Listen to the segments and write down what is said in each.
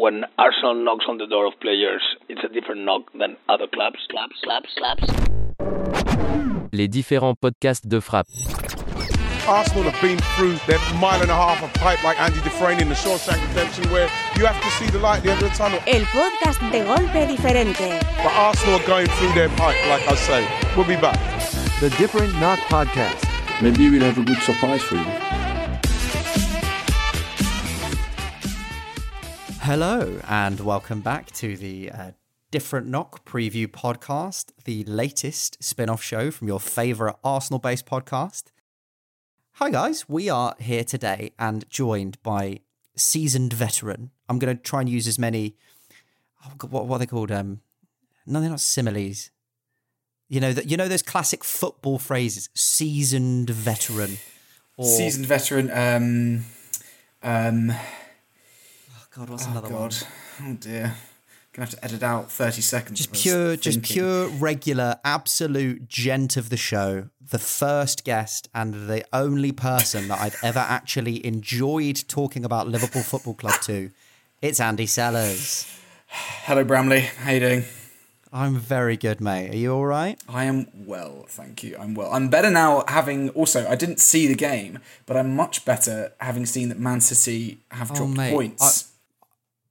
When Arsenal knocks on the door of players, it's a different knock than other clubs. Clubs, clubs, clubs. Les différents podcasts de frappe. Arsenal have been through that mile and a half of pipe like Andy Dufresne in the Shawshank Redemption where you have to see the light at the end of the tunnel. El podcast de golpe diferente. But Arsenal are going through their pipe, like I say. We'll be back. The Different Knock Podcast. Maybe we'll have a good surprise for you. Hello, and welcome back to the uh, Different Knock Preview Podcast, the latest spin off show from your favourite Arsenal based podcast. Hi, guys. We are here today and joined by seasoned veteran. I'm going to try and use as many. Oh, God, what, what are they called? Um, no, they're not similes. You know that you know those classic football phrases. Seasoned veteran. Or, Seasoned veteran. Um, um, God, what's oh another God. one? Oh dear. Gonna have to edit out thirty seconds. Just pure, just pure, regular, absolute gent of the show. The first guest and the only person that I've ever actually enjoyed talking about Liverpool Football Club to. It's Andy Sellers. Hello, Bradley. How are you doing? I'm very good, mate. Are you all right? I am well, thank you. I'm well. I'm better now having also I didn't see the game, but I'm much better having seen that Man City have Oh, dropped mate, points. I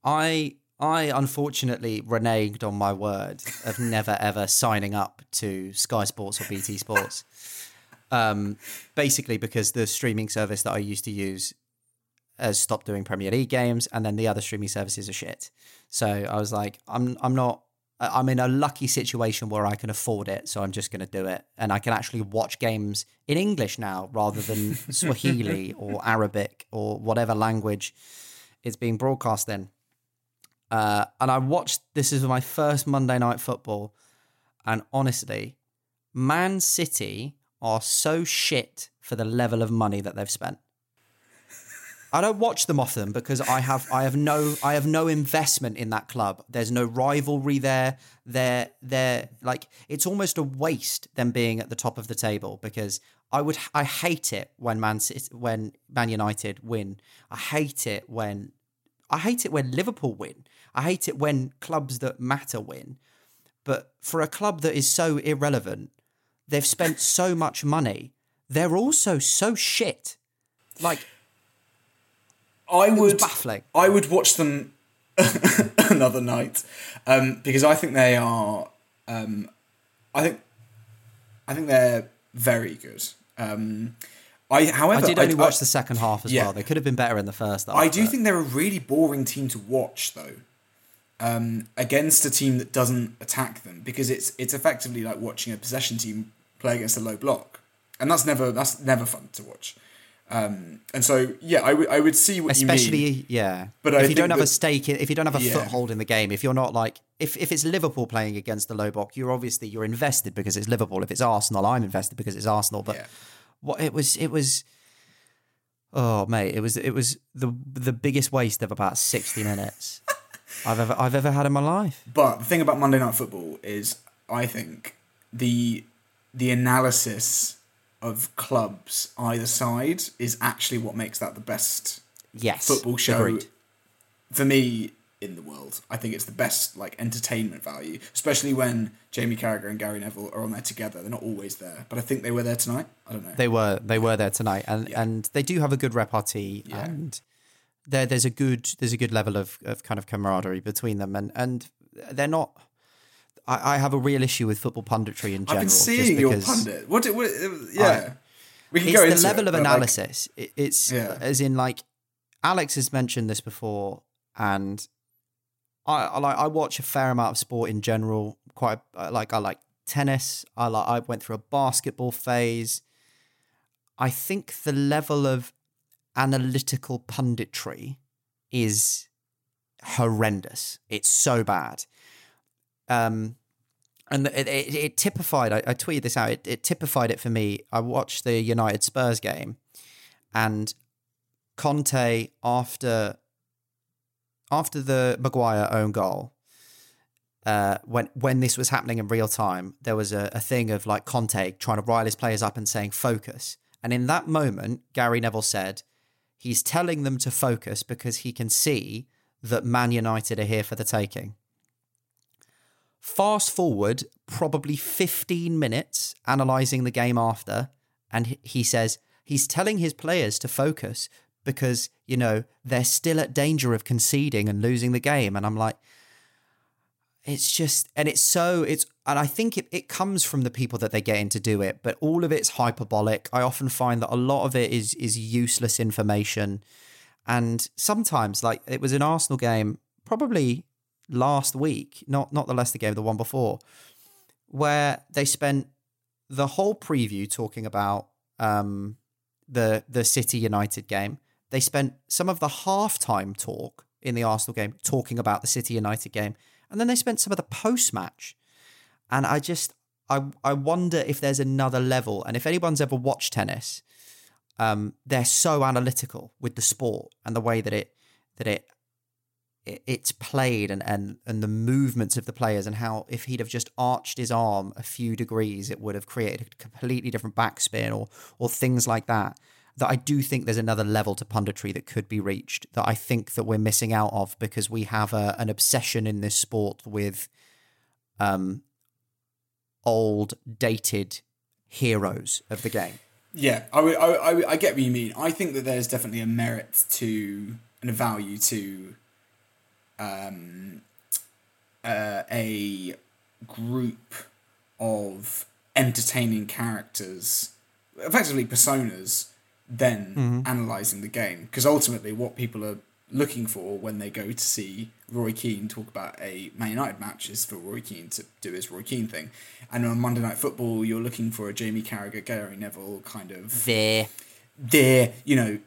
I I unfortunately reneged on my word of never ever signing up to Sky Sports or BT Sports. Um, basically because the streaming service that I used to use has stopped doing Premier League games, and then the other streaming services are shit. So I was like, I'm I'm not. I'm in a lucky situation where I can afford it, so I'm just going to do it, and I can actually watch games in English now rather than Swahili or Arabic or whatever language it's being broadcast in. Uh, and I watched. This is my first Monday Night Football, and honestly, Man City are so shit for the level of money that they've spent. I don't watch them often because I have I have no I have no investment in that club. There's no rivalry there. They're they're like it's almost a waste them being at the top of the table because I would I hate it when Man when Man United win. I hate it when I hate it when Liverpool win. I hate it when clubs that matter win. But for a club that is so irrelevant, they've spent so much money. They're also so shit. Like I would baffling. I would watch them another night um, because I think they are. Um, I think I think they're very good. Um, I, however, I did only I, watch the second half as yeah. well. They could have been better in the first half. I do but- think they're a really boring team to watch, though. Um, against a team that doesn't attack them, because it's it's effectively like watching a possession team play against a low block, and that's never that's never fun to watch. Um, and so, yeah, I would I would see what you mean. especially yeah. But if I you don't have a stake, in, if you don't have a Yeah. foothold in the game, if you're not like if if it's Liverpool playing against the low block, you're obviously you're invested because it's Liverpool. If it's Arsenal, I'm invested because it's Arsenal. But Yeah. What it was, it was. Oh mate, it was it was the the biggest waste of about sixty minutes I've ever I've ever had in my life. But the thing about Monday Night Football is, I think the the analysis of clubs either side is actually what makes that the best Yes, football show agreed. for me in the world. I think it's the best like entertainment value, especially when Jamie Carragher and Gary Neville are on there together. They're not always there, but I think they were there tonight. I don't know. They were they were there tonight, and and they do have a good repartee, and there there's a good there's a good level of, of kind of camaraderie between them, and and they're not. I, I have a real issue with football punditry in general. I've been seeing your pundit. What? Did, what yeah, we can it's go the into level it, of but, like, analysis. It's Yeah. as in like Alex has mentioned this before, and I, I like I watch a fair amount of sport in general. Quite like I like tennis. I like I went through a basketball phase. I think the level of analytical punditry is horrendous. It's so bad. Um, and it, it, it typified. I, I, tweeted this out. It, it typified it for me. I watched the United Spurs game, and Conte after after the Maguire own goal. Uh, when when this was happening in real time, there was a, a thing of like Conte trying to rile his players up and saying focus. And in that moment, Gary Neville said he's telling them to focus because he can see that Man United are here for the taking. Fast forward probably 15 minutes analysing the game after, and he says he's telling his players to focus because, you know, they're still at danger of conceding and losing the game. And I'm like, it's just, and it's so, it's, and I think it, it comes from the people that they get in to do it, but all of it's hyperbolic. I often find that a lot of it is is useless information. And sometimes, like it was an Arsenal game, probably last week, not not the Leicester game, the one before, where they spent the whole preview talking about um, the the City United game. They spent some of the halftime talk in the Arsenal game talking about the City United game, and then they spent some of the post match. And I just I I wonder if there's another level, and if anyone's ever watched tennis, um, they're so analytical with the sport and the way that it that it it's played and, and and the movements of the players and how if he'd have just arched his arm a few degrees it would have created a completely different backspin or or things like that that I do think there's another level to punditry that could be reached that I think that we're missing out of because we have a, an obsession in this sport with um old dated heroes of the game. Yeah I, I, I, I get what you mean. I think that there's definitely a merit to and a value to um, uh, a group of entertaining characters, effectively personas, then mm-hmm. analysing the game. Because ultimately, what people are looking for when they go to see Roy Keane talk about a Man United match is for Roy Keane to do his Roy Keane thing. And on Monday Night Football, you're looking for a Jamie Carragher, Gary Neville kind of. There. There, you know,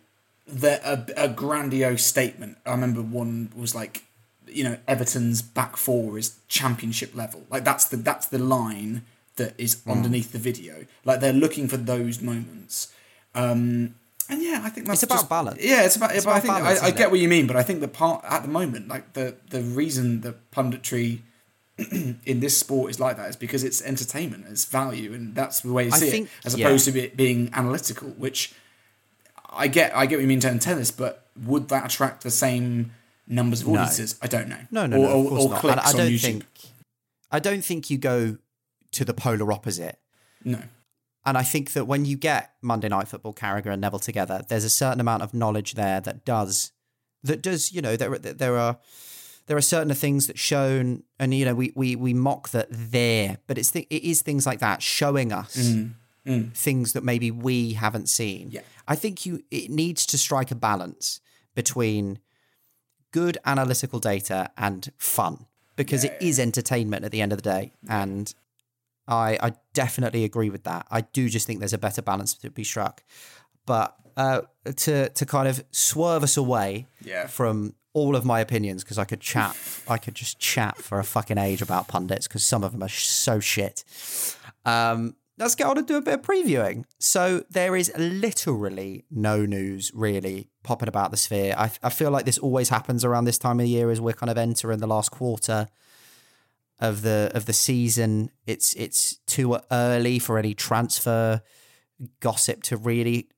the, a, a grandiose statement. I remember one was like, you know Everton's back four is championship level. Like that's the that's the line that is mm. underneath the video. Like they're looking for those moments. Um, and yeah, I think that's it's about just, balance. Yeah, it's about. It's about I think balance, I, I get what you mean, but I think the part at the moment, like the the reason the punditry in this sport is like that is because it's entertainment, it's value, and that's the way you see think, it, as opposed yeah. to it being analytical. Which I get, I get what you mean in tennis, but would that attract the same numbers of audiences? No. I don't know. No, no, or, no. Or, not. clicks I, I don't on YouTube. think. I don't think you go to the polar opposite. No. And I think that when you get Monday Night Football, Carragher and Neville together, there's a certain amount of knowledge there that does, that does, you know, there there are there are certain things that shown, and you know, we we we mock that there, but it's th- it is things like that showing us mm. Mm. things that maybe we haven't seen. Yeah. I think you it needs to strike a balance between good analytical data and fun because Yeah, it is entertainment at the end of the day. And I, I definitely agree with that. I do just think there's a better balance to be struck. But uh, to to kind of swerve us away Yeah. from all of my opinions, because I could chat, I could just chat for a fucking age about pundits because some of them are sh- so shit. Um, let's get on and do a bit of previewing. So there is literally no news really popping about the sphere. I, I feel like this always happens around this time of year as we're kind of entering the last quarter of the of the season. It's it's too early for any transfer gossip to really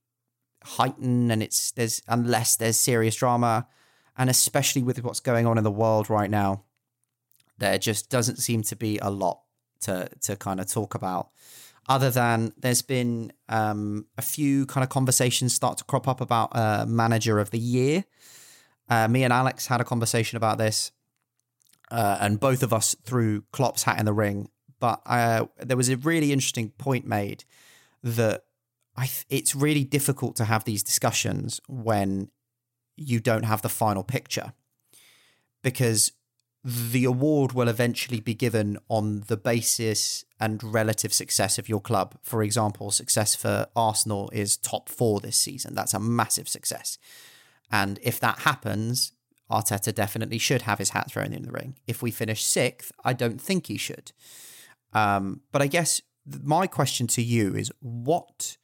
heighten and it's there's unless there's serious drama and especially with what's going on in the world right now there just doesn't seem to be a lot to to kind of talk about other than there's been um, a few kind of conversations start to crop up about uh, manager of the year. Uh, me and Alex had a conversation about this, uh, and both of us threw Klopp's hat in the ring. But uh, there was a really interesting point made that th- it's really difficult to have these discussions when you don't have the final picture because the award will eventually be given on the basis and relative success of your club. For example, success for Arsenal is top four this season. That's a massive success. And if that happens, Arteta definitely should have his hat thrown in the ring. If we finish sixth, I don't think he should. Um, but I guess my question to you is what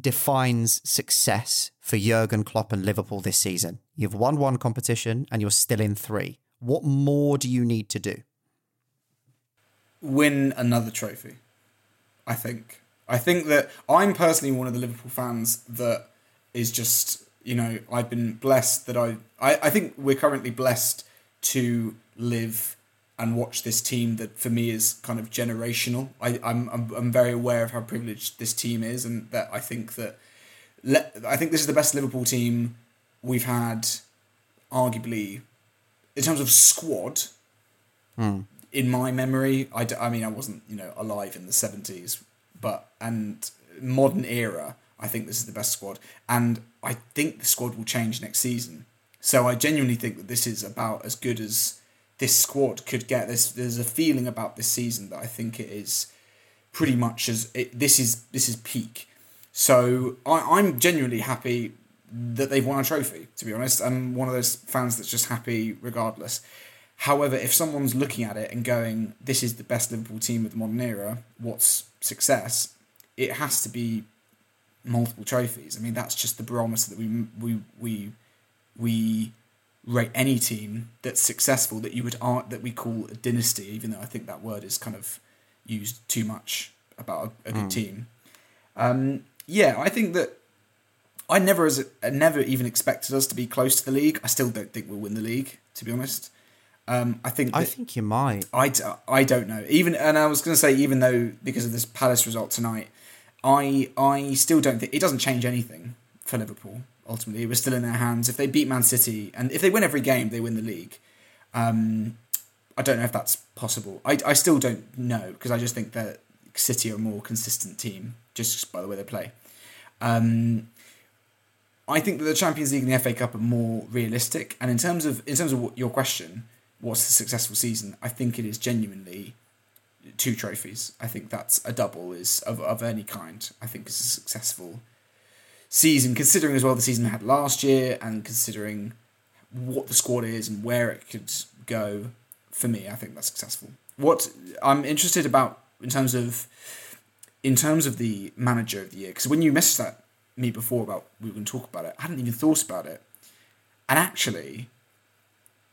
defines success for Jurgen Klopp and Liverpool this season? You've won one competition and you're still in three. What more do you need to do? Win another trophy. I think. I think that I'm personally one of the Liverpool fans that is just, you know, I've been blessed that I, I, I think we're currently blessed to live and watch this team that for me is kind of generational. I, I'm, I'm, I'm very aware of how privileged this team is and that I think that, le- I think this is the best Liverpool team we've had, arguably, in terms of squad, hmm. in my memory, I, d- I mean, I wasn't, you know, alive in the 70s, but, and modern era, I think this is the best squad. And I think the squad will change next season. So I genuinely think that this is about as good as this squad could get. There's, there's a feeling about this season that I think it is pretty much as, it, this is, this is peak. So I, I'm genuinely happy that they've won a trophy, to be honest. I'm one of those fans that's just happy regardless. However, if someone's looking at it and going, this is the best Liverpool team of the modern era, what's success? It has to be multiple trophies. I mean, that's just the barometer that we we we we rate any team that's successful that you would art that we call a dynasty, even though I think that word is kind of used too much about a, a good team. Um, yeah, I think that I never as I never even expected us to be close to the league. I still don't think we'll win the league, to be honest. Um, I think I think you might. I, d- I don't know. Even and I was going to say even though because of this Palace result tonight, I I still don't think it doesn't change anything for Liverpool. Ultimately, it was still in their hands. If they beat Man City and if they win every game, they win the league. Um, I don't know if that's possible. I, I still don't know because I just think that City are a more consistent team just by the way they play. Um, I think that the Champions League and the FA Cup are more realistic. And in terms of in terms of your question, what's a successful season? I think it is genuinely two trophies. I think that's a double is of, of any kind. I think is a successful season, considering as well the season had last year and considering what the squad is and where it could go. For me, I think that's successful. What I'm interested about in terms of in terms of the manager of the year, because when you messaged that me before about we were going to talk about it, I hadn't even thought about it. And actually,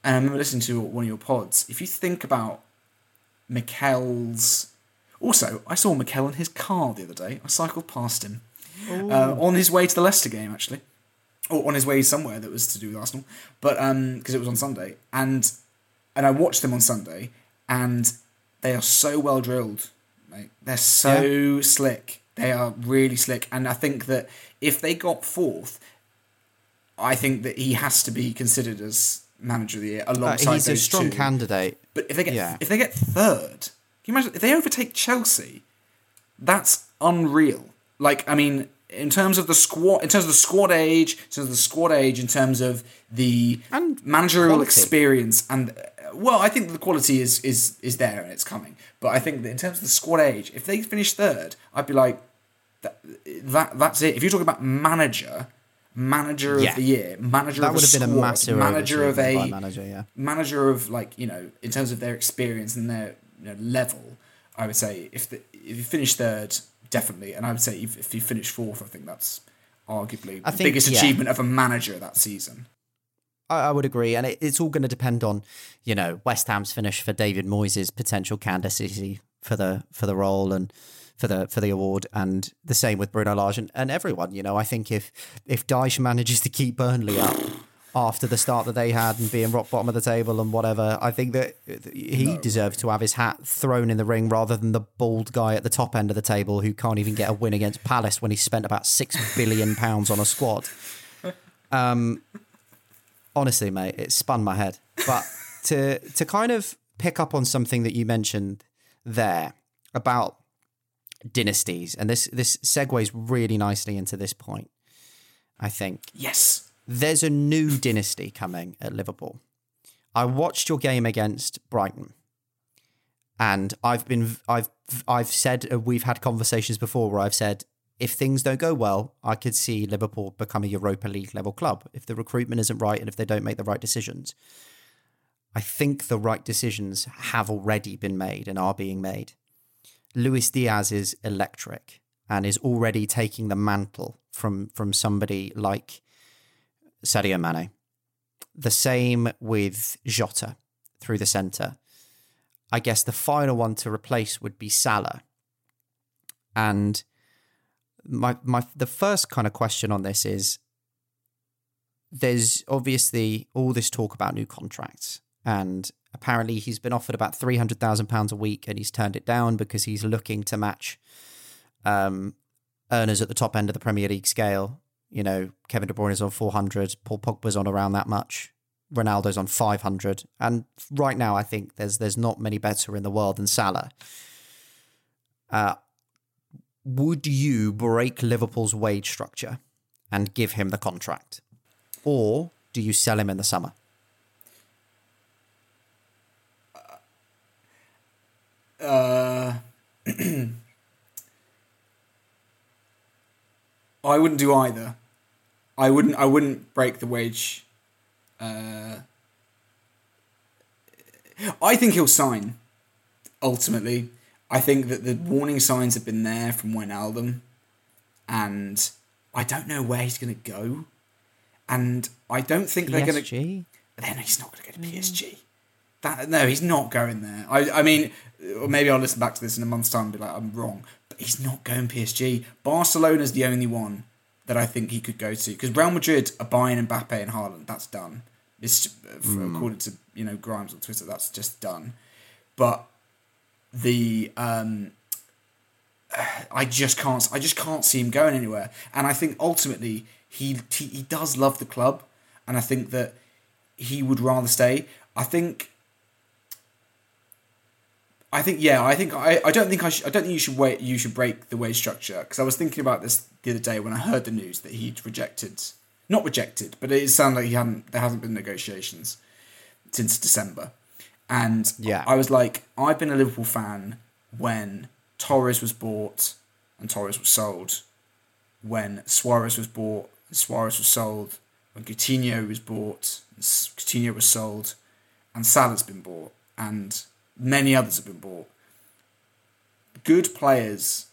and I remember listening to one of your pods. If you think about Mikel's, also I saw Mikel in his car the other day. I cycled past him uh, on his way to the Leicester game, actually, or on his way somewhere that was to do with Arsenal, but because it was on Sunday, and and I watched them on Sunday, and they are so well drilled, mate. They're so slick. They are really slick, and I think that if they got fourth, I think that he has to be considered as manager of the year alongside Uh, he's a strong two. candidate. But if they get Yeah. if they get third, can you imagine if they overtake Chelsea? That's unreal. Like I mean, in terms of the squad, in terms of the squad age, in terms of the squad age, in terms of the And managerial quality. experience, and well, I think the quality is is is there and it's coming. But I think that in terms of the squad age, if they finish third, I'd be like, that, that that's it. If you're talking about manager, manager Yeah. of the year, manager That of would have been a massive manager of a manager, yeah. manager of like you know in terms of their experience and their you know, level i would say if the if you finish third definitely and i would say if, if you finish fourth i think that's arguably I the think, biggest yeah. achievement of a manager that season I, I would agree, and it, it's all going to depend on you know West Ham's finish for David Moyes' potential candidacy for the for the role and for the for the award, and the same with Bruno Lage and, and everyone. You know, I think if if Dyche manages to keep Burnley up after the start that they had and being rock bottom of the table and whatever, I think that he deserves to have his hat thrown in the ring rather than the bald guy at the top end of the table who can't even get a win against Palace when he spent about six billion pounds on a squad. Um, honestly, mate, it spun my head. But to to kind of pick up on something that you mentioned there about dynasties, and this this segues really nicely into this point. I think yes there's a new dynasty coming at Liverpool. I watched your game against Brighton, and I've been I've I've said uh, we've had conversations before where I've said if things don't go well, I could see Liverpool become a Europa League level club if the recruitment isn't right and if they don't make the right decisions. I think the right decisions have already been made and are being made. Luis Diaz is electric and is already taking the mantle from from somebody like Sadio Mane. The same with Jota through the centre. I guess the final one to replace would be Salah. And my my the first kind of question on this is there's obviously all this talk about new contracts and apparently he's been offered about £300,000 a week and he's turned it down because he's looking to match um, earners at the top end of the Premier League scale. You know, Kevin De Bruyne is on 400, Paul Pogba's on around that much. Ronaldo's on 500. And right now, I think there's there's not many better in the world than Salah. Uh, would you break Liverpool's wage structure and give him the contract? Or do you sell him in the summer? Uh, I wouldn't do either. I wouldn't. I wouldn't break the wage. Uh, I think he'll sign. Ultimately, I think that the warning signs have been there from Wijnaldum, and I don't know where he's going to go, and I don't think they're going to. PSG. Then he's not going to go to PSG. That no, he's not going there. I I mean, or maybe I'll listen back to this in a month's time and be like, I'm wrong. But he's not going PSG. Barcelona's the only one that I think he could go to because Real Madrid are buying Mbappe and Haaland. That's done. It's mm. according to you know Grimes on Twitter. That's just done. But the um, I just can't. I just can't see him going anywhere. And I think ultimately he he, he does love the club, and I think that he would rather stay. I think I think yeah, I think I, I don't think I should, I don't think you should wait you should break the wage structure because I was thinking about this the other day when I heard the news that he'd rejected not rejected, but it sounded like he hadn't there hasn't been negotiations since December. And yeah. I was like, I've been a Liverpool fan when Torres was bought and Torres was sold, when Suarez was bought and Suarez was sold, when Coutinho was bought and Coutinho was sold, and Salah's been bought, and many others have been bought. Good players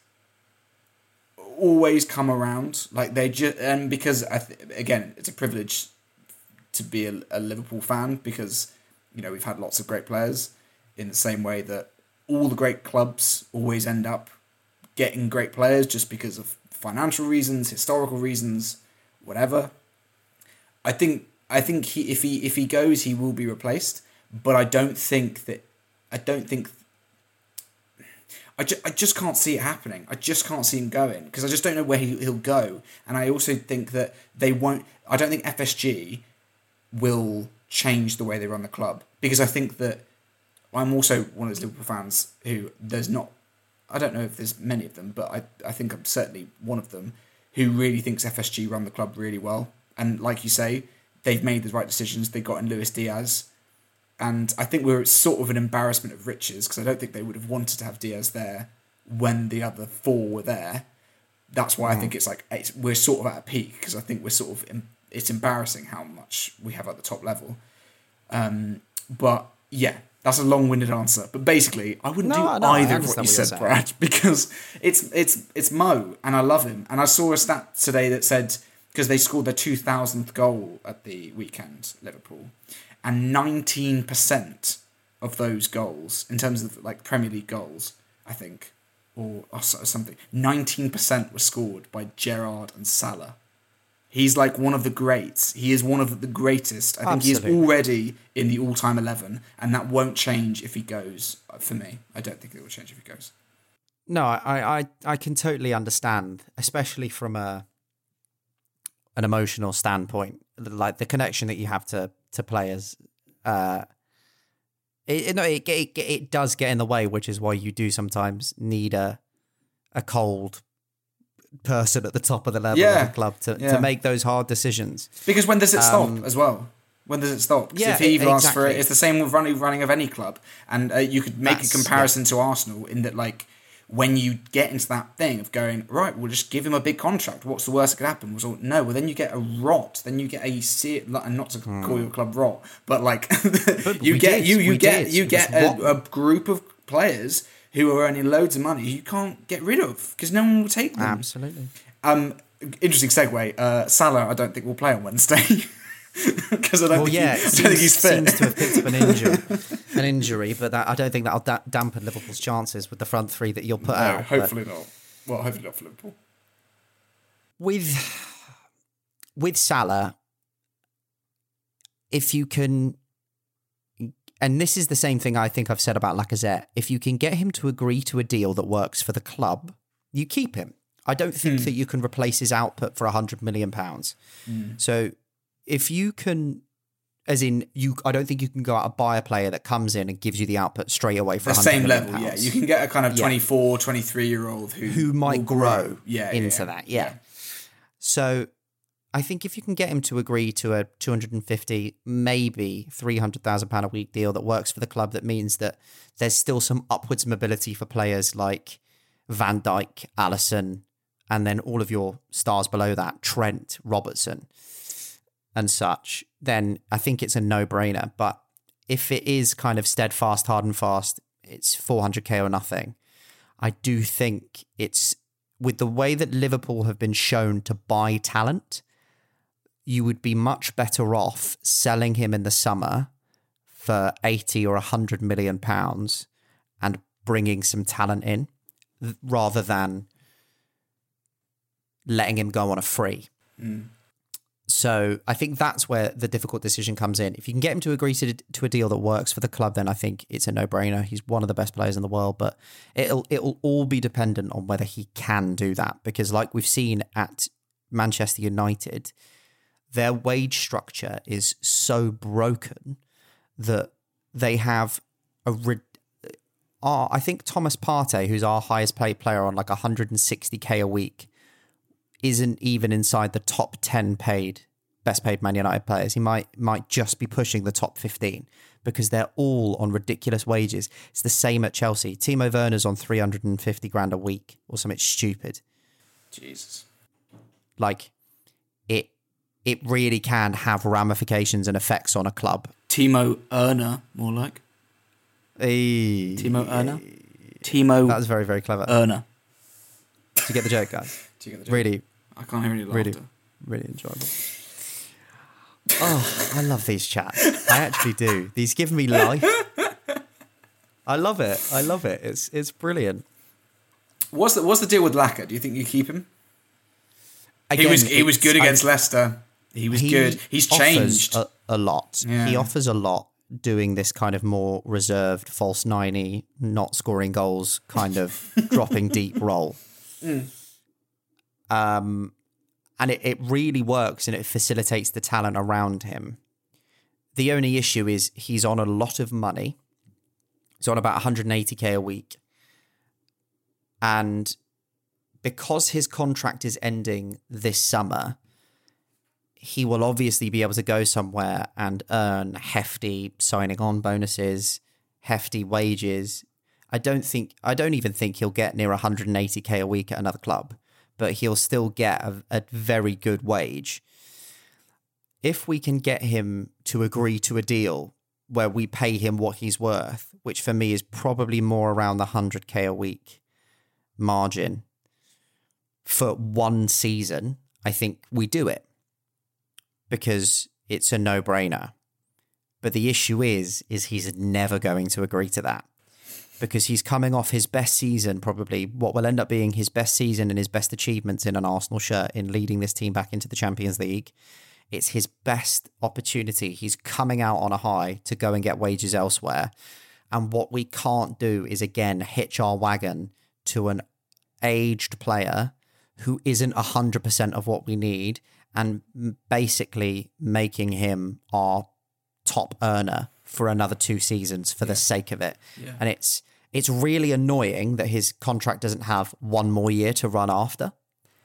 always come around, like they just and because I th- again it's a privilege to be a, a Liverpool fan because you know we've had lots of great players in the same way that all the great clubs always end up getting great players just because of financial reasons, historical reasons, whatever. I think I think he if he if he goes he will be replaced, but I don't think that I don't think. I, ju- I just can't see it happening. I just can't see him going because I just don't know where he, he'll go. And I also think that they won't. I don't think FSG will change the way they run the club because I think that I'm also one of those Liverpool fans who there's not. I don't know if there's many of them, but I, I think I'm certainly one of them who really thinks FSG run the club really well. And like you say, they've made the right decisions. They got in Luis Diaz and I think we're sort of an embarrassment of riches because I don't think they would have wanted to have Diaz there when the other four were there. That's why mm. I think it's like it's, we're sort of at a peak because I think we're sort of it's embarrassing how much we have at the top level. Um, but yeah, that's a long-winded answer. But basically, I wouldn't no, do no, either of what you what said, Brad, because it's it's it's Mo and I love him. And I saw a stat today that said because they scored their two thousandth goal at the weekend, Liverpool and 19% of those goals, in terms of like Premier League goals, I think, or, or something, 19% were scored by Gerrard and Salah. He's like one of the greats. He is one of the greatest. I think Absolutely. he is already in the all-time eleven, and that won't change if he goes. Uh, for me, I don't think it will change if he goes. No, I, I, I can totally understand, especially from a an emotional standpoint, like the connection that you have to to players. Uh, it, no, it, it it does get in the way, which is why you do sometimes need a a cold person at the top of the level yeah, of the club to, yeah. to make those hard decisions. Because when does it stop um, as well? When does it stop? Yeah, if he even exactly. asks for it, it's the same with running running of any club, and uh, you could make That's, a comparison yeah. to Arsenal in that like when you get into that thing of going right, we'll just give him a big contract. What's the worst that could happen? Was all, no. Well, then you get a rot. Then you get a and not to call your club rot, but like you get you you get you It get a, a group of players who are earning loads of money you can't get rid of because no one will take them. Absolutely. Um, interesting segue. Uh, Salah, I don't think will play on Wednesday because I don't, Well, think, yeah, he, it think he's seems, fit. seems to have picked up an injury, an injury, but that, I don't think that'll da- dampen Liverpool's chances with the front three that you'll put no, out. but- hopefully not. Well, hopefully not for Liverpool. with with Salah, if you can, and this is the same thing I think I've said about Lacazette. If you can get him to agree to a deal that works for the club, you keep him. I don't think hmm. that you can replace his output for a hundred million pounds. Hmm. So if you can. As in, you, I don't think you can go out and buy a player that comes in and gives you the output straight away for The same level, yeah. You can get a kind of Yeah. 24, 23 year old who who might will grow, yeah, into yeah, that. Yeah. So I think if you can get him to agree to a 250, maybe 300,000 pound a week deal that works for the club, that means that there's still some upwards mobility for players like Van Dijk, Alisson, and then all of your stars below that, Trent, Robertson, and such, then I think it's a no brainer. But if it is kind of steadfast, hard and fast, it's 400k or nothing. I do think it's with the way that Liverpool have been shown to buy talent, you would be much better off selling him in the summer for 80 or 100 million pounds and bringing some talent in rather than letting him go on a free. Mm. So I think that's where the difficult decision comes in. If you can get him to agree to, to a deal that works for the club, then I think it's a no-brainer. He's one of the best players in the world, but it'll it'll all be dependent on whether he can do that. Because like we've seen at Manchester United, their wage structure is so broken that they have a rid- uh, I think Thomas Partey, who's our highest paid player on like 160k a week, isn't even inside the top 10 paid best paid Man United players. He might might just be pushing the top 15 because they're all on ridiculous wages. It's the same at Chelsea. Timo Werner's on 350 grand a week or something stupid. Jesus. Like it it really can have ramifications and effects on a club. Timo Erner, more like. Hey. Timo Erner? Timo That was very, very clever. Erner. Did you get the joke, guys? Do you get the joke? Really, I can't hear any laughter. really, really enjoyable. Oh, I love these chats. I actually do. These give me life. I love it. I love it. It's it's brilliant. What's the what's the deal with Laca? Do you think you keep him? he was he was good against I- Leicester. He was he good. He's changed. a, a lot. Yeah. He offers a lot doing this kind of more reserved, false ninety, not scoring goals, kind of dropping deep role. Mm. Um, and it, it really works and it facilitates the talent around him. The only issue is he's on a lot of money. He's on about 180k a week. And because his contract is ending this summer, he will obviously be able to go somewhere and earn hefty signing on bonuses, hefty wages. I don't think I don't even think he'll get near 180k a week at another club, but he'll still get a, a very good wage. If we can get him to agree to a deal where we pay him what he's worth, which for me is probably more around the 100k a week margin for one season, I think we do it because it's a no-brainer. But the issue is is he's never going to agree to that because he's coming off his best season, probably what will end up being his best season and his best achievements in an Arsenal shirt in leading this team back into the Champions League. It's his best opportunity. He's coming out on a high to go and get wages elsewhere. And what we can't do is again hitch our wagon to an aged player who isn't 100% of what we need and basically making him our top earner for another two seasons for the sake of it. And it's it's really annoying that his contract doesn't have one more year to run after.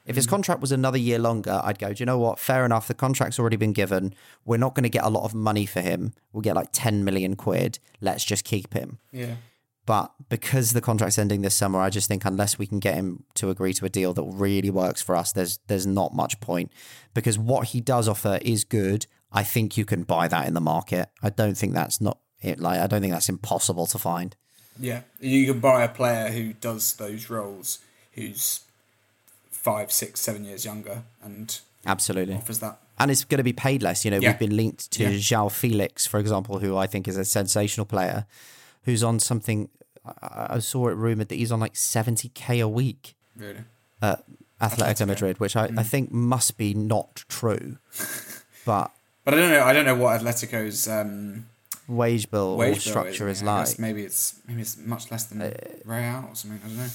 If his hmm. contract was another year longer, I'd go, do you know what? Fair enough. The contract's already been given. We're not going to get a lot of money for him. We'll get like 10 million quid. Let's just keep him. yeah. But because the contract's ending this summer, I just think unless we can get him to agree to a deal that really works for us, there's there's not much point. Because what he does offer is good. I think you can buy that in the market. I don't think that's not it. Like I don't think that's impossible to find. Yeah, you can buy a player who does those roles, who's five, six, seven years younger, and Absolutely offers that. and it's going to be paid less. You know, Yeah. we've been linked to Yeah. João Felix, for example, who I think is a sensational player, who's on something. I saw it rumored that he's on like seventy k a week Really. at Atletico Atletico. Madrid, which I, Mm. I think must be not true. But But I don't know. I don't know what Atletico's um, wage bill wage bill structure is. is, I mean, I guess like. maybe it's maybe it's much less than Real or something. I don't know.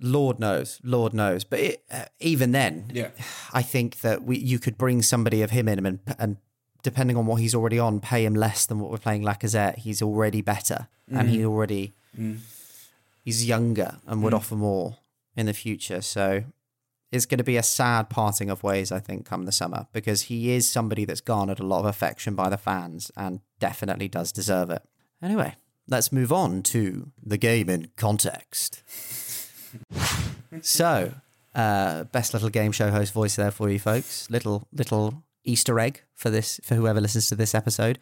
Lord knows, Lord knows. But it, uh, even then, Yeah. I think that we you could bring somebody of him in and and depending on what he's already on, pay him less than what we're paying Lacazette. He's already better, and he already Mm. he's younger and would Mm. offer more in the future. So it's going to be a sad parting of ways, I think, come the summer because he is somebody that's garnered a lot of affection by the fans and definitely does deserve it. Anyway, let's move on to the game in context. so, uh, best little game show host voice there for you folks. Little little Easter egg for this for whoever listens to this episode.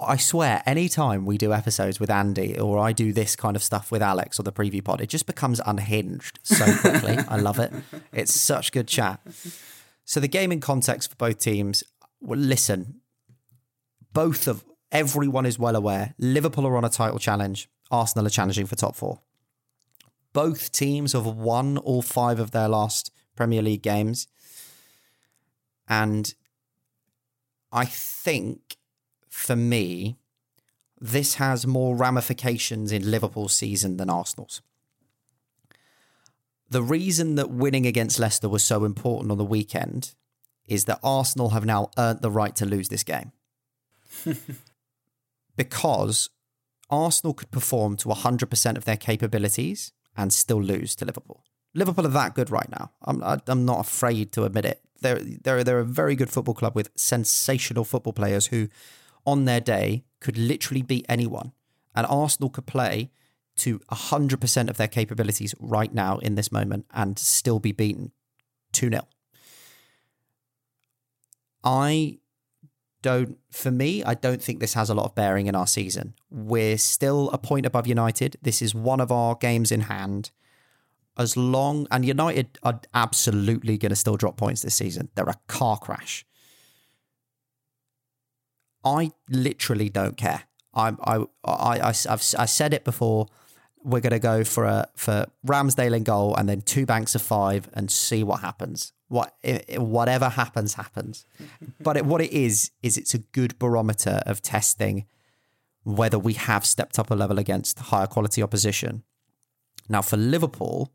I swear, anytime we do episodes with Andy or I do this kind of stuff with Alex or the preview pod, it just becomes unhinged so quickly. I love it. It's such good chat. So the game in context for both teams. Well, listen, both of everyone is well aware. Liverpool are on a title challenge. Arsenal are challenging for top four. Both teams have won all five of their last Premier League games. And I think for me, this has more ramifications in Liverpool's season than Arsenal's. The reason that winning against Leicester was so important on the weekend is that Arsenal have now earned the right to lose this game. because Arsenal could perform to 100% of their capabilities and still lose to Liverpool. Liverpool are that good right now. I'm, I- I'm not afraid to admit it. They're, they're, they're a very good football club with sensational football players who, on their day, could literally beat anyone. And Arsenal could play to 100% of their capabilities right now in this moment and still be beaten 2 0. I don't, for me, I don't think this has a lot of bearing in our season. We're still a point above United. This is one of our games in hand. As long, and United are absolutely going to still drop points this season. They're a car crash. I literally don't care. I, I, I, I, I've, I said it before. We're going to go for a for Ramsdale in goal, and then two banks of five, and see what happens. What whatever happens, happens. but it, what it is is it's a good barometer of testing whether we have stepped up a level against higher quality opposition. Now, for Liverpool,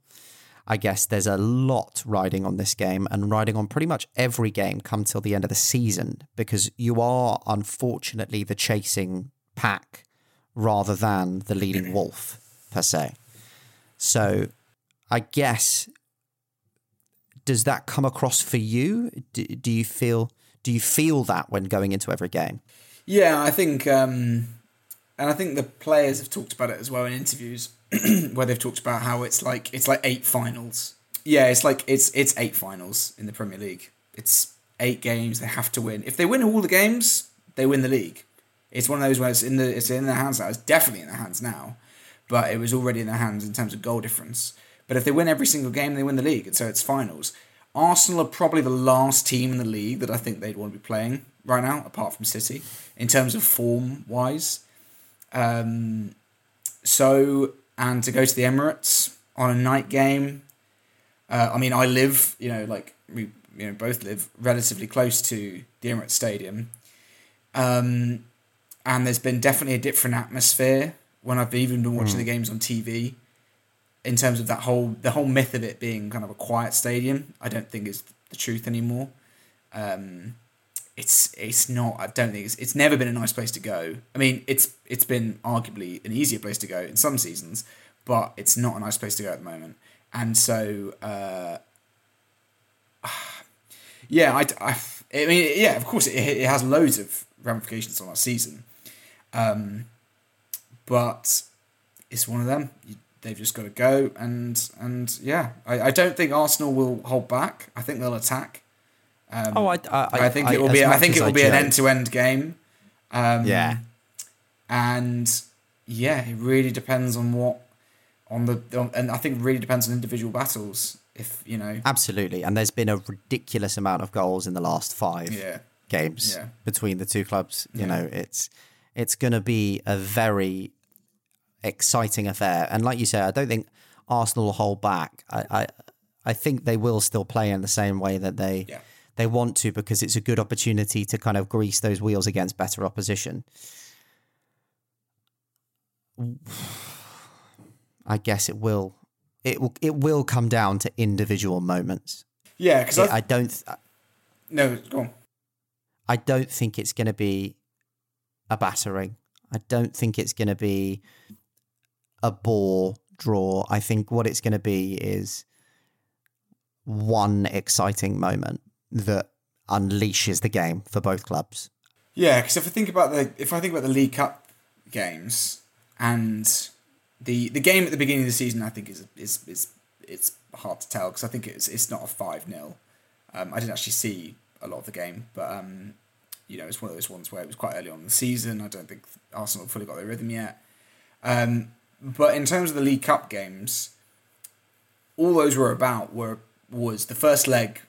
I guess there's a lot riding on this game and riding on pretty much every game come till the end of the season because you are unfortunately the chasing pack rather than the leading wolf per se. So I guess does that come across for you? Do, do you feel do you feel that when going into every game? Yeah, I think, um, and I think the players have talked about it as well in interviews, where they've talked about how it's like it's like eight finals. Yeah, it's like it's it's eight finals in the Premier League. It's eight games they have to win. If they win all the games, they win the league. It's one of those where it's in the it's in their hands now. It's definitely in their hands now, but it was already in their hands in terms of goal difference. But if they win every single game, they win the league, and so it's finals. Arsenal are probably the last team in the league that I think they'd want to be playing right now, apart from City, in terms of form wise. Um, so, and to go to the Emirates on a night game, uh, I mean, I live, you know, like we, you know, both live relatively close to the Emirates Stadium. Um, and there's been definitely a different atmosphere when I've even been watching Mm. the games on TV. In terms of that whole the whole myth of it being kind of a quiet stadium, I don't think is the truth anymore. Um, it's it's not. I don't think it's it's never been a nice place to go. I mean, it's it's been arguably an easier place to go in some seasons, but it's not a nice place to go at the moment. And so, uh, yeah, I, I, I mean, yeah, of course, it, it has loads of ramifications on our season, um, but it's one of them. You, they've just got to go, and and yeah, I, I don't think Arsenal will hold back. I think they'll attack. Um, Oh, I- I- I think it will be. I think it will be an end to end game. Um, Yeah. and yeah, it really depends on what on the on, and I think it really depends on individual battles. If you know, Absolutely. And there's been a ridiculous amount of goals in the last five Yeah. games Yeah. between the two clubs. You Yeah. know, it's it's going to be a very exciting affair. And like you say, I don't think Arsenal will hold back. I, I, I think they will still play in the same way that they Yeah. They want to because it's a good opportunity to kind of grease those wheels against better opposition. I guess it will. It will. It will come down to individual moments. yeah, because I, I, don't. th- no, go on. I don't think it's going to be a battering. I don't think it's going to be a bore draw. I think what it's going to be is one exciting moment that unleashes the game for both clubs. Yeah, because if I think about the if I think about the League Cup games and the the game at the beginning of the season, I think is is is it's hard to tell because I think it's it's not a five 0 um, I didn't actually see a lot of the game, but um, you know it's one of those ones where it was quite early on in the season. I don't think Arsenal fully got their rhythm yet. Um, but in terms of the League Cup games, all those were about were was the first leg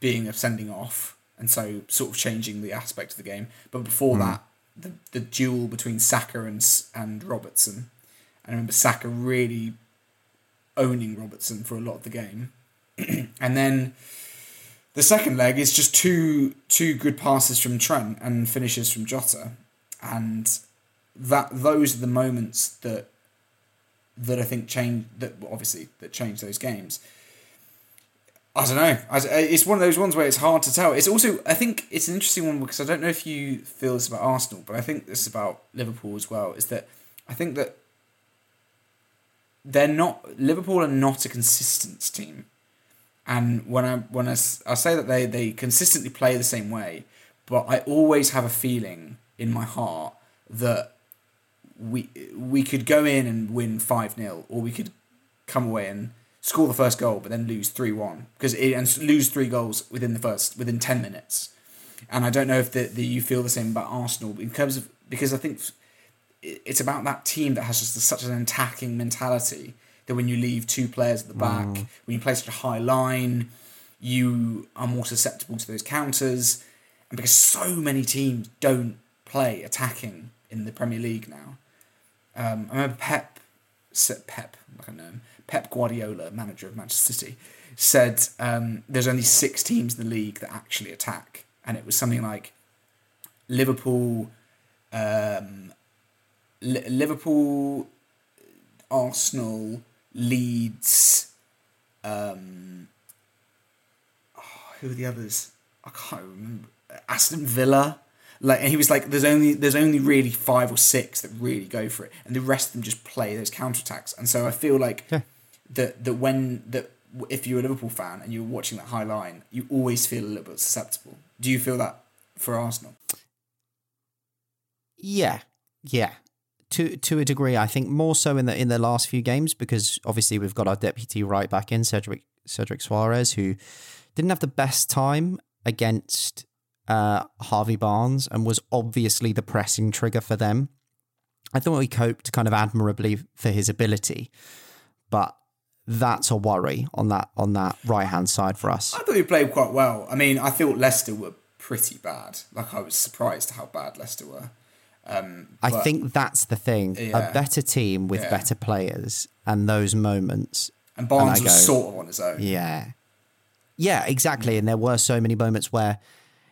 being of sending off, and so sort of changing the aspect of the game. But before hmm. that, the the duel between Saka and and Robertson, and I remember Saka really owning Robertson for a lot of the game, and then the second leg is just two two good passes from Trent and finishes from Jota, and that those are the moments that that I think change that obviously that change those games. I don't know. I, it's one of those ones where it's hard to tell. It's also I think it's an interesting one because I don't know if you feel this about Arsenal, but I think this about Liverpool as well. Is that I think that they're not Liverpool are not a consistent team, and when I when I, I say that they they consistently play the same way, but I always have a feeling in my heart that we we could go in and win five 0 or we could come away and score the first goal, but then lose three one because it, and lose three goals within the first within ten minutes. And I don't know if the, the you feel the same about Arsenal in terms of because I think it's about that team that has just such an attacking mentality that when you leave two players at the back, when you play such a high line, you are more susceptible to those counters. And because so many teams don't play attacking in the Premier League now, um, I remember Pep, Pep, I don't know him, Pep Guardiola, manager of Manchester City, said um, there's only six teams in the league that actually attack, and it was something like Liverpool, um, Li- Liverpool, Arsenal, Leeds. Um, oh, who are the others? I can't remember. Aston Villa. Like and he was like, there's only there's only really five or six that really go for it, and the rest of them just play those counterattacks. And so I feel like that that when that if you're a Liverpool fan and you're watching that high line, you always feel a little bit susceptible. Do you feel that for Arsenal? Yeah, yeah. To to a degree, I think more so in the in the last few games because obviously we've got our deputy right back in Cedric Cedric Soares who didn't have the best time against uh, Harvey Barnes and was obviously the pressing trigger for them. I thought he coped kind of admirably for his ability, but that's a worry on that on that right hand side for us. I thought he played quite well. I mean, I thought Leicester were pretty bad. Like I was surprised how bad Leicester were. Um, I think that's the thing. Yeah. A better team with Yeah. better players and those moments. and Barnes I was go, sort of on his own. Yeah. Yeah, exactly. And there were so many moments where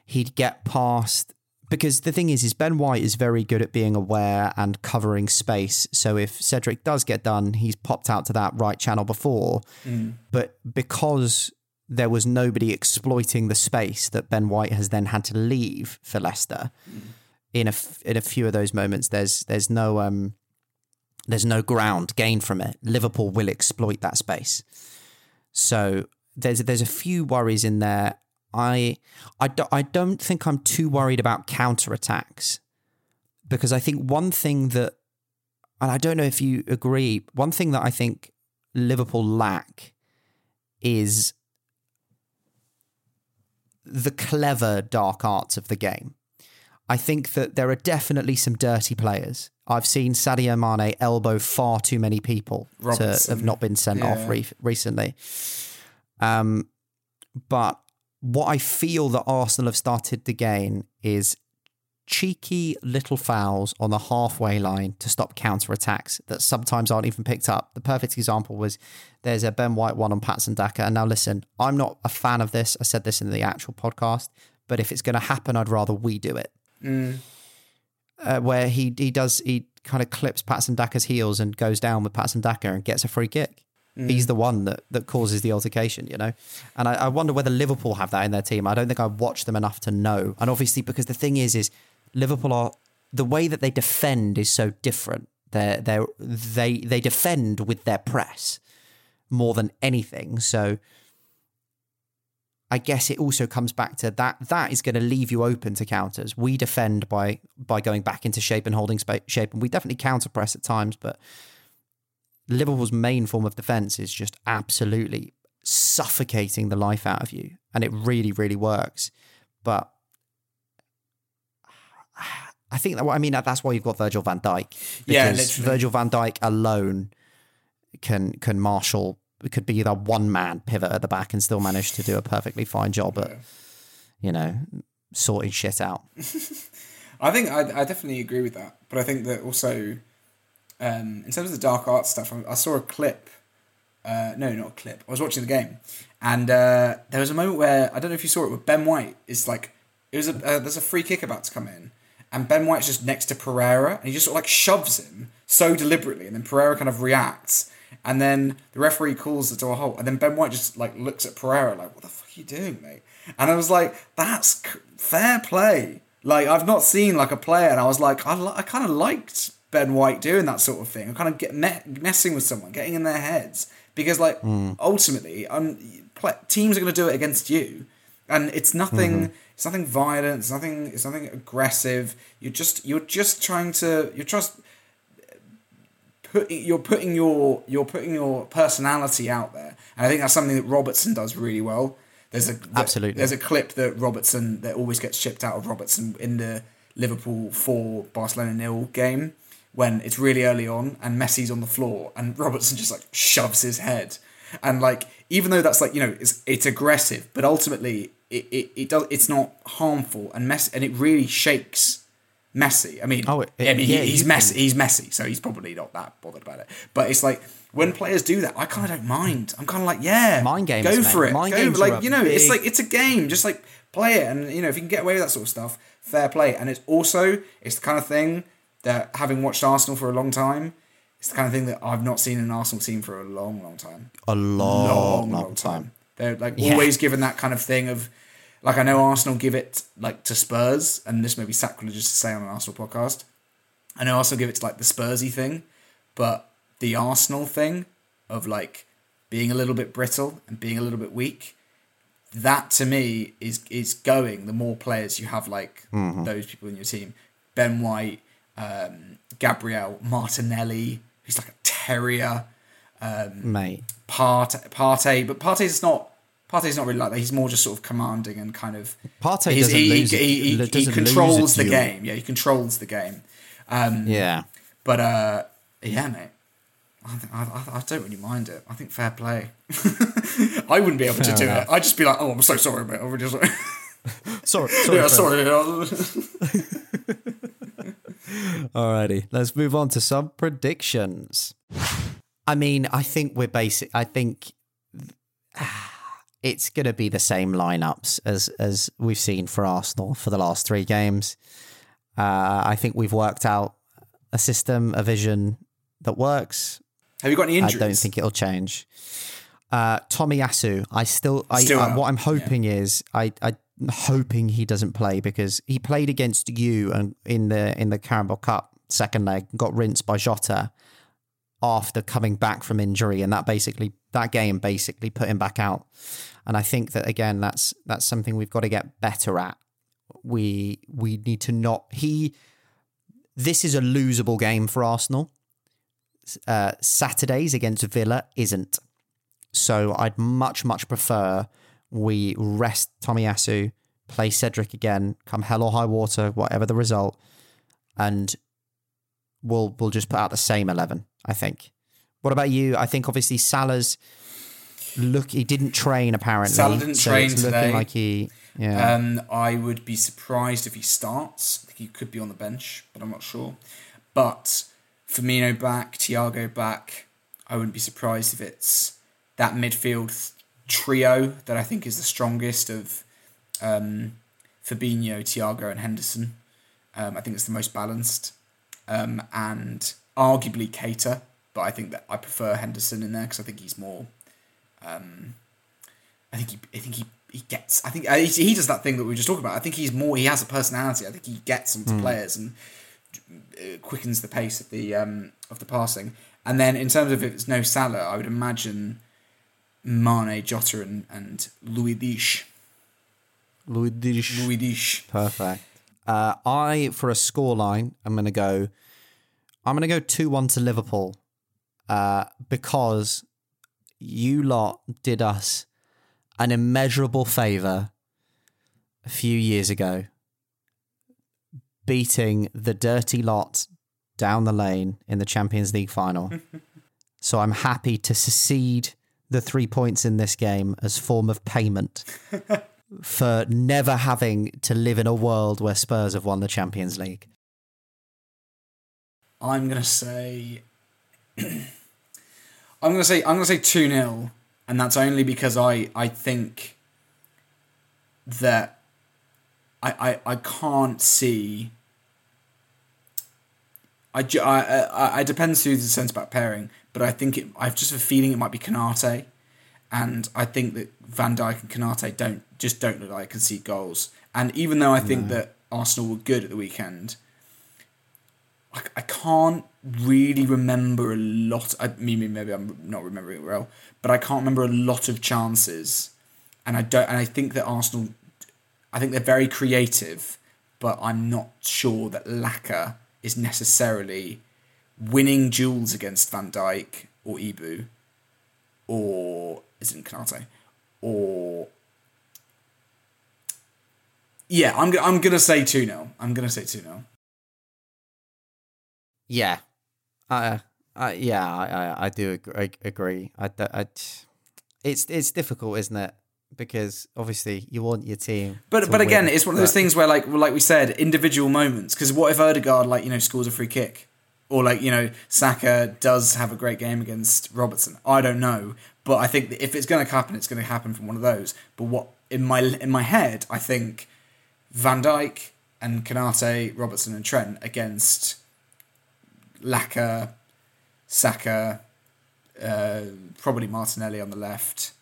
he'd get past because the thing is is Ben White is very good at being aware and covering space. So if Cedric does get done, he's popped out to that right channel before. Mm. But because there was nobody exploiting the space that Ben White has then had to leave for Leicester, in a in a few of those moments, there's there's no um there's no ground gained from it. Liverpool will exploit that space. So there's there's a few worries in there. I I, do, I don't think I'm too worried about counter attacks because I think one thing that and I don't know if you agree. One thing that I think Liverpool lack is the clever dark arts of the game. I think that there are definitely some dirty players. I've seen Sadio Mane elbow far too many people to have not been sent off re- recently. Um, but what I feel that Arsenal have started to gain is cheeky little fouls on the halfway line to stop counter attacks that sometimes aren't even picked up. The perfect example was there's a Ben White one on Patson Daka. And now listen, I'm not a fan of this. I said this in the actual podcast, but if it's going to happen, I'd rather we do it. Uh, where he he does he kind of clips Patson Daka's heels and goes down with Patson Daka and gets a free kick. He's mm. the one that, that causes the altercation, you know? And I, I wonder whether Liverpool have that in their team. I don't think I've watched them enough to know. And obviously, because the thing is, is Liverpool are the way that they defend is so different. They they they they defend with their press more than anything. So I guess it also comes back to that. That is going to leave you open to counters. We defend by by going back into shape and holding shape, and we definitely counter press at times. But Liverpool's main form of defense is just absolutely suffocating the life out of you, and it really, really works. But I think that I mean that's why you've got Virgil Van Dijk. Yeah, literally. Virgil Van Dijk alone can can marshal could be the one man pivot at the back and still manage to do a perfectly fine job at you know sorting shit out. I think I, I definitely agree with that, but I think that also, um, in terms of the dark arts stuff, I, I saw a clip. Uh, no, not a clip. I was watching the game, and uh, there was a moment where I don't know if you saw it, where Ben White is like, it was a uh, there's a free kick about to come in, and Ben White's just next to Pereira, and he just sort of like shoves him so deliberately, and then Pereira kind of reacts, and then the referee calls it to a halt, and then Ben White just like looks at Pereira like, "What the fuck are you doing, mate?" And I was like, "That's fair play." Like I've not seen like a player, and I was like, I, li- I kind of liked Ben White doing that sort of thing. Kind of get me- messing with someone, getting in their heads, because like ultimately, um, teams are going to do it against you, and it's nothing. It's nothing violent. It's nothing. It's nothing aggressive. You're just. You're just trying to. You're just put you're putting your you're putting your personality out there. And I think that's something that Robertson does really well. There's a Absolutely. there's a clip that Robertson that always gets shipped out of Robertson in the Liverpool four Barcelona nil game when it's really early on and Messi's on the floor and Robertson just like shoves his head and like even though that's like you know it's it's aggressive but ultimately it, it, it does it's not harmful and mess and it really shakes Messi. I mean, Oh, it- I mean, yeah, he, he's messy. He's messy, so he's probably not that bothered about it. But it's like when players do that, I kind of don't mind. I'm kind of like, yeah, Mind games, go mate. for it. Mind go, games like you know, it's like it's a game. Just like play it, and you know, if you can get away with that sort of stuff, fair play. And it's also it's the kind of thing that having watched Arsenal for a long time, it's the kind of thing that I've not seen in an Arsenal team for a long, long time A long, long, long time. they're like Yeah. always given that kind of thing of like I know Arsenal give it like to Spurs, and this may be sacrilegious to say on an Arsenal podcast. I know Arsenal give it to like the Spursy thing, but the Arsenal thing of like being a little bit brittle and being a little bit weak, that to me is is going. The more players you have like mm-hmm. those people in your team, Ben White, um, Gabriel Martinelli, who's like a terrier. Mate. Partey, Partey, but Partey's not. Partey's not really like that. He's more just sort of commanding and kind of. Partey doesn't he, lose he, he, he, lose controls the game. Yeah, he controls the game. Yeah. But uh, yeah, mate. I, I, I, don't really mind it. I think fair play. I wouldn't be able to do enough. it. I'd just be like, "Oh, I'm so sorry, mate. I'm really sorry." Sorry, yeah, sorry. Alrighty, let's move on to some predictions. I mean, I think we're basic. I think it's going to be the same lineups as as we've seen for Arsenal for the last three games. Uh, I think we've worked out a system, a vision that works. Have you got any injuries? I don't think it'll change. Uh, Tomiyasu, I still, I, Still I out, what I'm hoping is, I, I'm hoping he doesn't play because he played against you and in the in the Carabao Cup second leg, got rinsed by Jota after coming back from injury, and that basically that game basically put him back out. And I think that again, that's that's something we've got to get better at. We we need to not he. This is a losable game for Arsenal uh, Saturdays against Villa isn't. So I'd much, much prefer we rest Tommy Tomiyasu, play Cedric again, come hell or high water, whatever the result, and we'll we'll just put out the same eleven. I think. What about you? I think obviously Salah's look. He didn't train apparently. Salah didn't so train today. Like he, yeah. Um, I would be surprised if he starts. I think he could be on the bench, but I'm not sure. But Firmino back, Thiago back. I wouldn't be surprised if it's that midfield trio that I think is the strongest of um, Fabinho, Thiago, and Henderson. Um, I think it's the most balanced, um, and arguably Keita. But I think that I prefer Henderson in there because I think he's more. Um, I think he, I think he, he gets. I think uh, he, he does that thing that we were just talking about. I think he's more. He has a personality. I think he gets onto Hmm. players and uh, quickens the pace of the um, of the passing. And then in terms of if it's no Salah, I would imagine Mane, Jota, and, and Louis Dish. Louis Dish. Louis Dish. Perfect. Uh, I for a scoreline, I'm gonna go. I'm gonna go two one to Liverpool, uh, because you lot did us an immeasurable favour a few years ago, beating the dirty lot down the lane in the Champions League final. so I'm happy to secede the three points in this game as form of payment for never having to live in a world where Spurs have won the Champions League. I'm gonna say. I'm gonna say I'm gonna say two 0 and that's only because I I think that I I, I can't see. I, I, I, I depends who's the centre back pairing, but I think it. I've just a feeling it might be Konate, and I think that Van Dijk and Konate don't just don't look like concede goals. And even though I think that Arsenal were good at the weekend, I, I can't really remember a lot. I mean, maybe I'm not remembering it well, but I can't remember a lot of chances. And I don't. And I think that Arsenal, I think they're very creative, but I'm not sure that Laca is necessarily winning duels against Van Dijk or Ibu, or is it Konate, or yeah, I'm go- I'm gonna say two 0 I'm gonna say two 0 Yeah, uh, uh, yeah, I, I, I do agree. I, agree. I, I, it's it's difficult, isn't it? Because obviously you want your team, But but again, win, it's one of those but- things where like like we said, individual moments. Because what if Odegaard like you know scores a free kick, or like you know Saka does have a great game against Robertson? I don't know, but I think that if it's going to happen, it's going to happen from one of those. But what in my in my head, I think Van Dijk and Konate, Robertson and Trent against Laca, Saka, uh, probably Martinelli on the left,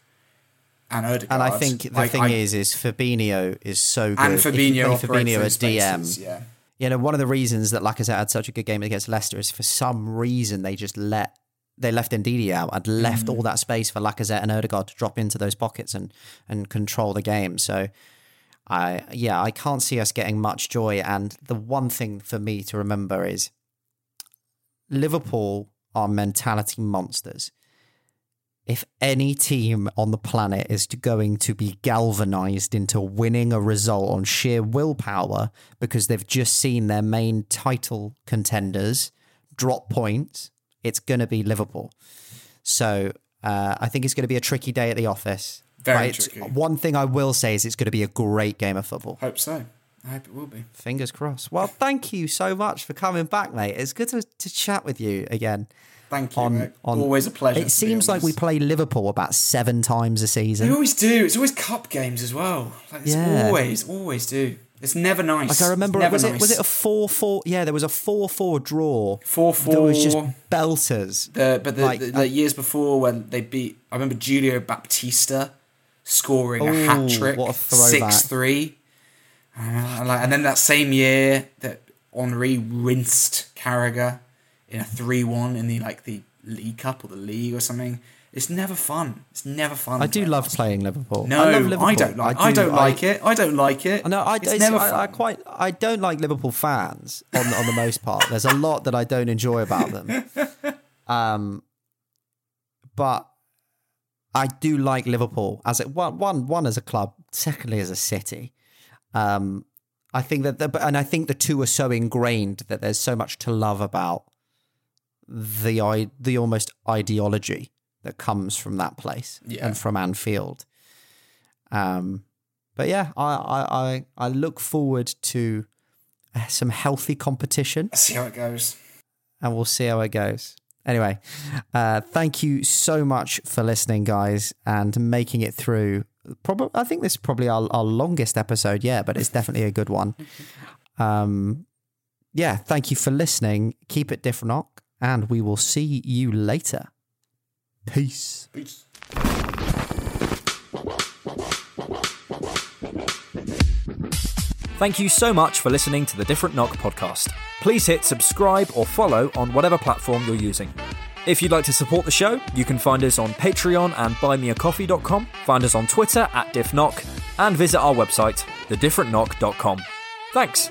and. And I think the Like, thing I- is, is Fabinho is so good. and If Fabinho, operate Fabinho through at spaces, DM. Yeah, You know, one of the reasons that Lacazette had such a good game against Leicester is for some reason they just let they left Ndidi out and left Mm. all that space for Lacazette and Odegaard to drop into those pockets and and control the game. So I yeah, I can't see us getting much joy. And the one thing for me to remember is Liverpool are mentality monsters. If any team on the planet is going to be galvanized into winning a result on sheer willpower because they've just seen their main title contenders drop points, it's going to be Liverpool. So uh, I think it's going to be a tricky day at the office. Very it's- tricky. One thing I will say is it's going to be a great game of football. hope so. I hope it will be. Fingers crossed. Well, thank you so much for coming back, mate. It's good to, to chat with you again. Thank you. mate. Always a pleasure. It seems like we play Liverpool about seven times a season. We always do. It's always cup games as well. Like it's Yeah. always, always do. It's never nice. Like I remember, was it was it a four four? Yeah, there was a four four draw. 4-4. There was just belters. the but the, like, the, uh, the years before when they beat? I remember Julio Baptista scoring a hat trick, what a throwback. six three. And, uh, like, and then that same year that Henry rinsed Carragher in a three one in the like the League Cup or the league or something. It's never fun. It's never fun. I do love playing Liverpool. No, I, I, love Liverpool. don't like. I, do- don't like it. I don't like it. No, I, it's it's- never I. I quite. I don't like Liverpool fans on on the most part. There's a lot that I don't enjoy about them. Um, but I do like Liverpool as it one one one as a club, secondly as a city. Um, I think that, the, and I think the two are so ingrained that there's so much to love about the i the almost ideology that comes from that place Yeah. and from Anfield. Um, but yeah, I, I I I look forward to uh, some healthy competition Let's see how it goes. and we'll see how it goes. Anyway, uh, thank you so much for listening, guys, and making it through. Probably, I think this is probably our, our longest episode yet, but it's definitely a good one. Um, yeah, thank you for listening. Keep it different, and we will see you later. Peace. Peace. Thank you so much for listening to the Different Knock podcast. Please hit subscribe or follow on whatever platform you're using. If you'd like to support the show, you can find us on Patreon and buymeacoffee.com, find us on Twitter at diffknock, and visit our website, thedifferentknock.com. Thanks.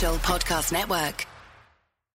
Podcast Network.